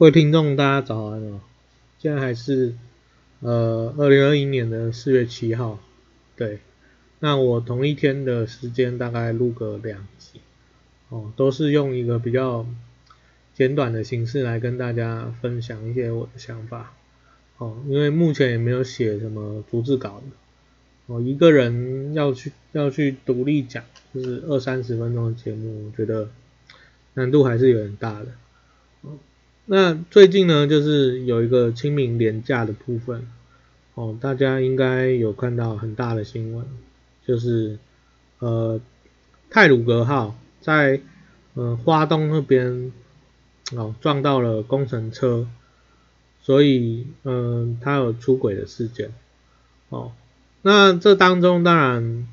各位听众，大家早安哦！现在还是呃二零二一年的四月七号，对，那我同一天的时间大概录个两集，哦，都是用一个比较简短的形式来跟大家分享一些我的想法，哦，因为目前也没有写什么逐字稿的。哦，一个人要去要去独立讲，就是二三十分钟的节目，我觉得难度还是有点大的。那最近呢，就是有一个清明廉价的部分，哦，大家应该有看到很大的新闻，就是呃泰鲁格号在呃花东那边哦撞到了工程车，所以嗯它有出轨的事件，哦。那这当中当然，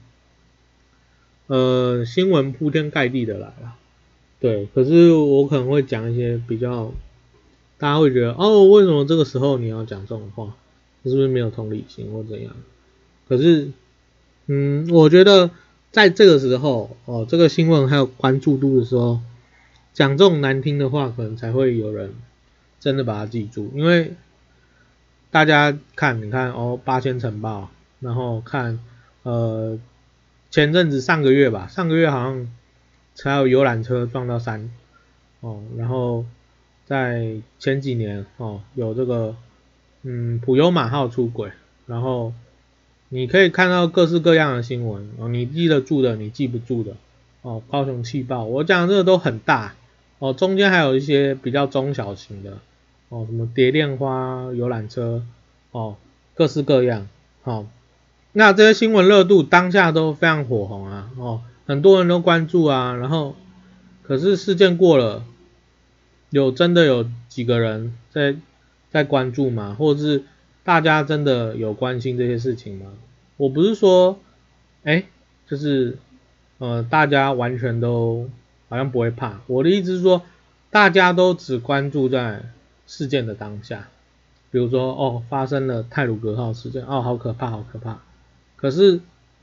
呃，新闻铺天盖地的来了，对。可是我可能会讲一些比较，大家会觉得哦，为什么这个时候你要讲这种话？是不是没有同理心或怎样？可是，嗯，我觉得在这个时候，哦，这个新闻还有关注度的时候，讲这种难听的话，可能才会有人真的把它记住。因为大家看，你看哦，八千晨报。然后看，呃，前阵子上个月吧，上个月好像才有游览车撞到山，哦，然后在前几年哦，有这个，嗯，普悠马号出轨，然后你可以看到各式各样的新闻，哦，你记得住的，你记不住的，哦，高雄气爆，我讲这个都很大，哦，中间还有一些比较中小型的，哦，什么蝶恋花游览车，哦，各式各样，好。那这些新闻热度当下都非常火红啊，哦，很多人都关注啊，然后可是事件过了，有真的有几个人在在关注吗？或者是大家真的有关心这些事情吗？我不是说，哎，就是呃大家完全都好像不会怕，我的意思是说，大家都只关注在事件的当下，比如说哦发生了泰鲁格号事件，哦好可怕好可怕。可是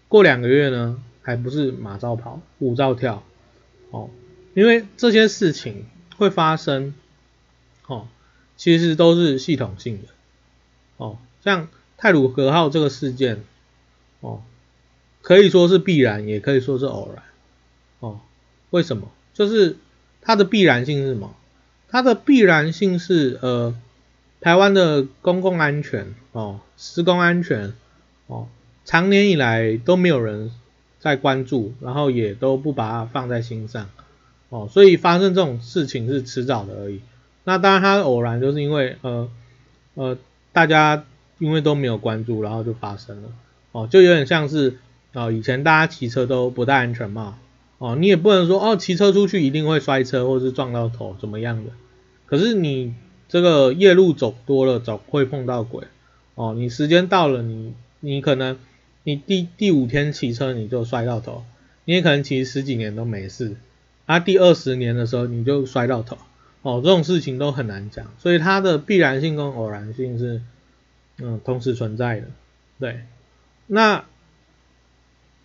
过两个月呢，还不是马照跑，舞照跳，哦，因为这些事情会发生，哦，其实都是系统性的，哦，像泰鲁格号这个事件，哦，可以说是必然，也可以说是偶然，哦，为什么？就是它的必然性是什么？它的必然性是呃，台湾的公共安全，哦，施工安全，哦。长年以来都没有人在关注，然后也都不把它放在心上，哦，所以发生这种事情是迟早的而已。那当然它偶然就是因为呃呃大家因为都没有关注，然后就发生了，哦，就有点像是哦以前大家骑车都不戴安全帽，哦，你也不能说哦骑车出去一定会摔车或是撞到头怎么样的，可是你这个夜路走多了总会碰到鬼，哦，你时间到了你你可能。你第第五天骑车你就摔到头，你也可能骑十几年都没事，啊，第二十年的时候你就摔到头，哦，这种事情都很难讲，所以它的必然性跟偶然性是，嗯，同时存在的，对，那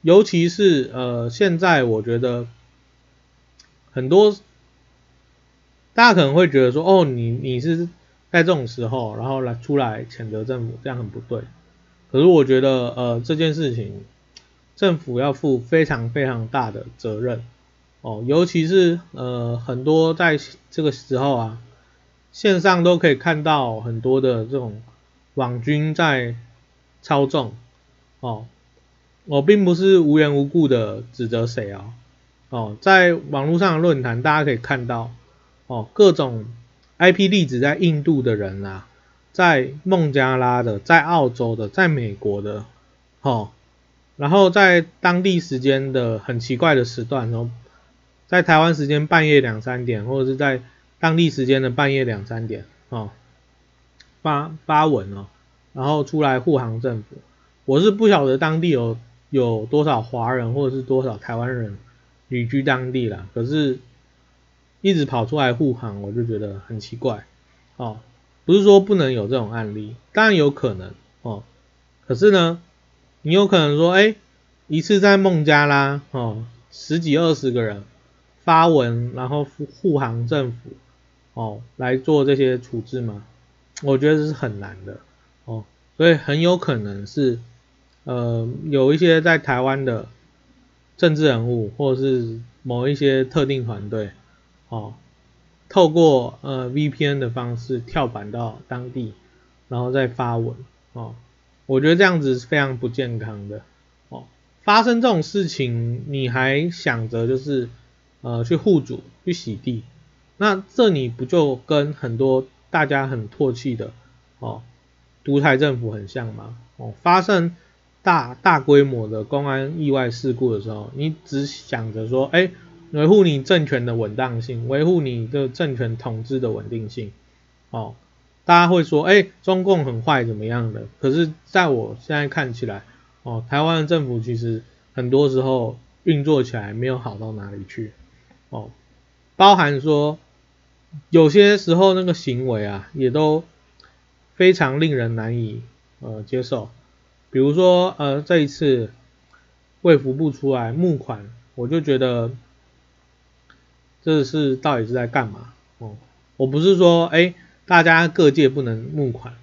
尤其是呃现在我觉得很多大家可能会觉得说，哦，你你是在这种时候然后来出来谴责政府，这样很不对。可是我觉得，呃，这件事情政府要负非常非常大的责任哦，尤其是呃很多在这个时候啊，线上都可以看到很多的这种网军在操纵哦，我并不是无缘无故的指责谁啊，哦，在网络上的论坛大家可以看到哦，各种 IP 地址在印度的人啊。在孟加拉的，在澳洲的，在美国的，哦，然后在当地时间的很奇怪的时段，哦在台湾时间半夜两三点，或者是在当地时间的半夜两三点，哦，发发文哦，然后出来护航政府。我是不晓得当地有有多少华人或者是多少台湾人旅居当地啦，可是一直跑出来护航，我就觉得很奇怪，哦。不是说不能有这种案例，当然有可能哦。可是呢，你有可能说，哎，一次在孟加拉哦，十几二十个人发文，然后护航政府哦来做这些处置吗？我觉得是很难的哦，所以很有可能是呃有一些在台湾的政治人物或者是某一些特定团队哦，透过呃 VPN 的方式跳板到当地，然后再发文哦，我觉得这样子是非常不健康的。哦发生这种事情，你还想着就是呃去护主去洗地，那这你不就跟很多大家很唾弃的哦独裁政府很像吗？哦，发生大大规模的公安意外事故的时候，你只想着说，哎，维护你政权的稳当性，维护你的政权统治的稳定性，哦，大家会说，哎，中共很坏怎么样的？可是在我现在看起来。哦，台湾的政府其实很多时候运作起来没有好到哪里去，哦，包含说有些时候那个行为啊，也都非常令人难以呃接受。比如说呃这一次卫福部出来募款，我就觉得这是到底是在干嘛？哦，我不是说哎大家各界不能募款，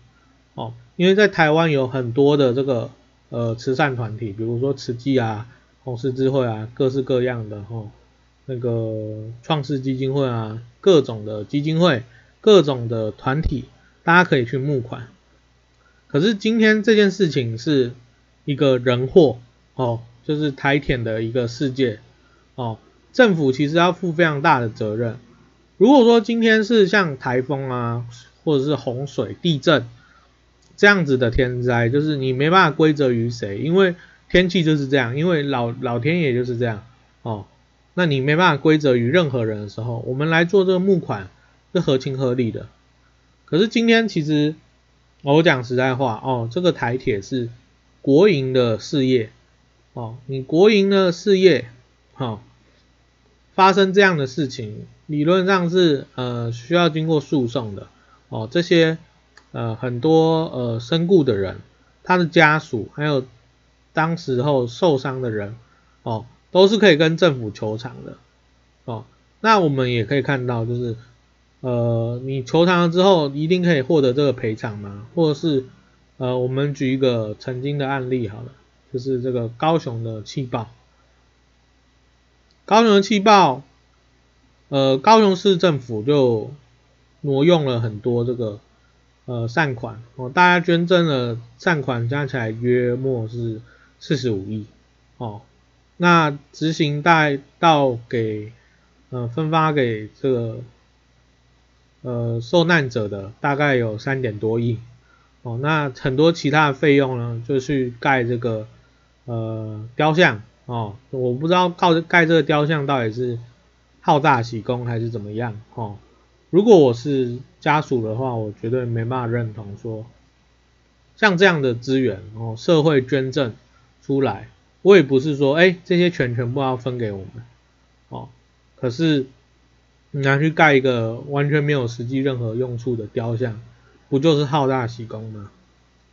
哦，因为在台湾有很多的这个。呃，慈善团体，比如说慈济啊、红十字会啊，各式各样的哈，那个创世基金会啊，各种的基金会，各种的团体，大家可以去募款。可是今天这件事情是一个人祸哦，就是台铁的一个世界哦，政府其实要负非常大的责任。如果说今天是像台风啊，或者是洪水、地震。这样子的天灾，就是你没办法归责于谁，因为天气就是这样，因为老老天爷就是这样哦。那你没办法归责于任何人的时候，我们来做这个募款是合情合理的。可是今天其实我讲实在话哦，这个台铁是国营的事业哦，你国营的事业哈发生这样的事情，理论上是呃需要经过诉讼的哦，这些。呃，很多呃身故的人，他的家属，还有当时候受伤的人，哦，都是可以跟政府求偿的，哦，那我们也可以看到，就是呃，你求偿了之后，一定可以获得这个赔偿吗？或者是呃，我们举一个曾经的案例好了，就是这个高雄的气爆，高雄的气爆，呃，高雄市政府就挪用了很多这个。呃，善款哦，大家捐赠的善款加起来约莫是四十五亿哦。那执行带到给呃分发给这个呃受难者的大概有三点多亿哦。那很多其他的费用呢，就去盖这个呃雕像哦。我不知道盖盖这个雕像到底是好大喜功还是怎么样哦。如果我是家属的话，我绝对没办法认同说，像这样的资源哦，社会捐赠出来，我也不是说，哎，这些钱全部要分给我们哦。可是你拿去盖一个完全没有实际任何用处的雕像，不就是好大喜功吗？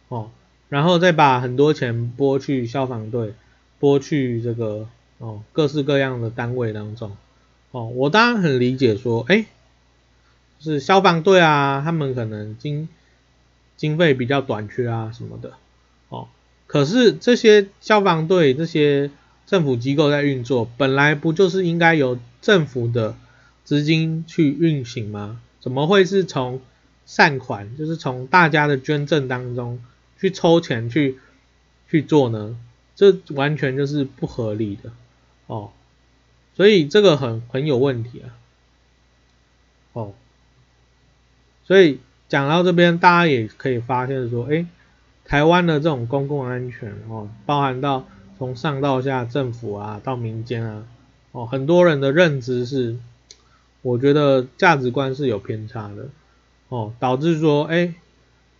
哦，然后再把很多钱拨去消防队，拨去这个哦各式各样的单位当中，哦，我当然很理解说，哎。是消防队啊，他们可能经经费比较短缺啊什么的，可是这些消防队这些政府机构在运作，本来不就是应该由政府的资金去运行吗？怎么会是从善款，就是从大家的捐赠当中去抽钱去去做呢？这完全就是不合理的哦，所以这个很很有问题啊，哦。所以讲到这边，大家也可以发现说，哎，台湾的这种公共安全哦，包含到从上到下政府啊，到民间啊，哦，很多人的认知是，我觉得价值观是有偏差的，哦，导致说，哎，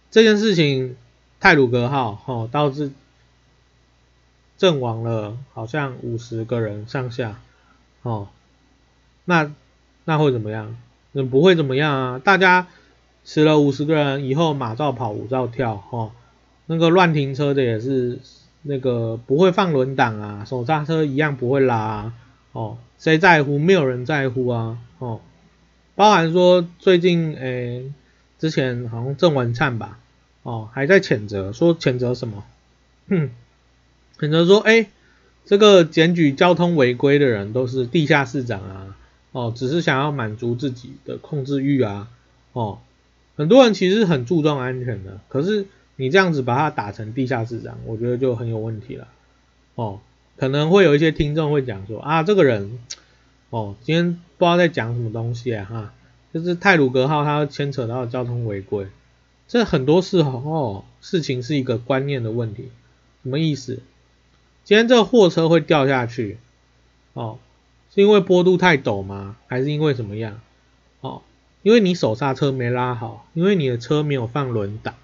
这件事情泰鲁格号哦，导致阵亡了，好像五十个人上下，哦，那那会怎么样？那不会怎么样啊，大家。死了五十个人以后，马照跑，舞照跳，哦，那个乱停车的也是那个不会放轮挡啊，手刹车一样不会拉啊，哦，谁在乎？没有人在乎啊，哦，包含说最近诶，之前好像郑文灿吧，哦还在谴责，说谴责什么？哼，谴责说，哎，这个检举交通违规的人都是地下市长啊，哦，只是想要满足自己的控制欲啊，哦，很多人其实很注重安全的，可是你这样子把它打成地下市长，我觉得就很有问题了，哦，可能会有一些听众会讲说，啊，这个人，哦，今天不知道在讲什么东西啊，哈，就是泰鲁格号它牵扯到交通违规，这很多事哦，事情是一个观念的问题。什么意思？今天这货车会掉下去，哦，是因为坡度太陡吗？还是因为怎么样？哦，因为你手刹车没拉好，因为你的车没有放轮挡，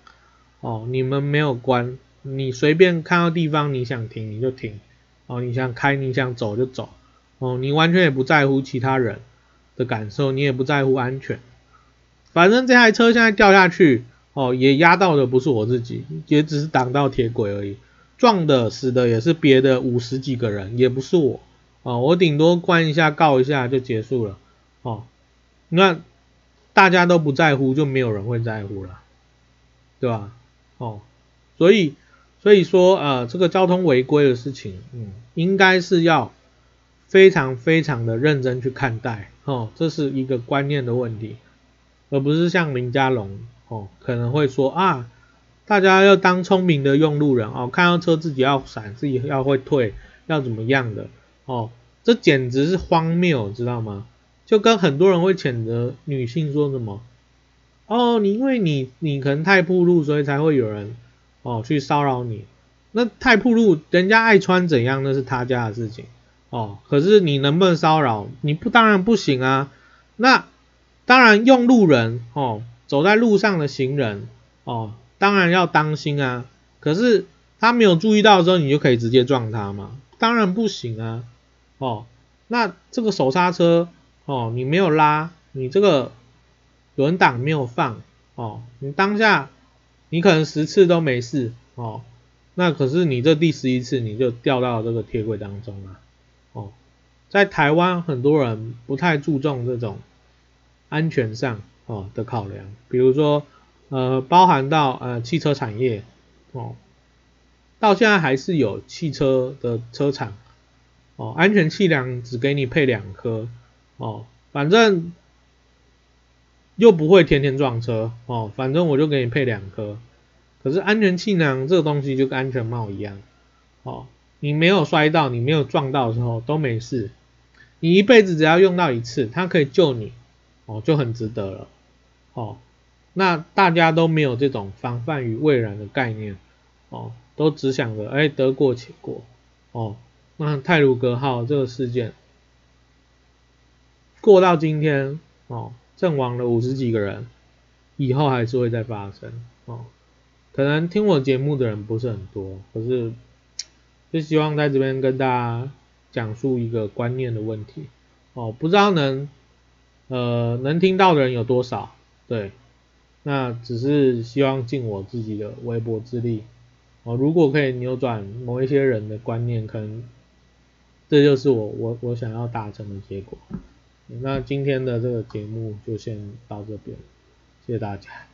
哦，你们没有关，你随便看到地方你想停你就停，哦，你想开你想走就走，哦，你完全也不在乎其他人的感受，你也不在乎安全，反正这台车现在掉下去，哦，也压到的不是我自己，也只是挡到铁轨而已。撞的死的也是别的五十几个人，也不是我啊，我顶多关一下告一下就结束了哦。那大家都不在乎，就没有人会在乎了，对吧？哦，所以所以说呃，这个交通违规的事情，嗯，应该是要非常非常的认真去看待哦，这是一个观念的问题，而不是像林家龙哦可能会说啊。大家要当聪明的用路人哦，看到车自己要闪，自己要会退，要怎么样的哦？这简直是荒谬，知道吗？就跟很多人会谴责女性说什么哦，你因为你你可能太铺路，所以才会有人哦去骚扰你。那太铺路，人家爱穿怎样那是他家的事情哦。可是你能不能骚扰？你不当然不行啊。那当然用路人哦，走在路上的行人哦。当然要当心啊，可是他没有注意到的时候，你就可以直接撞他吗？当然不行啊，哦，那这个手刹车哦，你没有拉，你这个轮挡没有放哦，你当下你可能十次都没事哦，那可是你这第十一次你就掉到这个铁轨当中了哦，在台湾很多人不太注重这种安全上哦的考量，比如说。呃，包含到呃汽车产业哦，到现在还是有汽车的车厂哦，安全气囊只给你配两颗哦，反正又不会天天撞车哦，反正我就给你配两颗。可是安全气囊这个东西就跟安全帽一样哦，你没有摔到，你没有撞到的时候都没事，你一辈子只要用到一次，它可以救你哦，就很值得了哦。那大家都没有这种防范于未然的概念哦，都只想着哎得过且过哦。那泰鲁格号这个事件过到今天哦，阵亡了五十几个人，以后还是会再发生哦。可能听我节目的人不是很多，可是就希望在这边跟大家讲述一个观念的问题哦。不知道能呃能听到的人有多少？对。那只是希望尽我自己的微薄之力哦，如果可以扭转某一些人的观念，可能这就是我我我想要达成的结果。那今天的这个节目就先到这边，谢谢大家。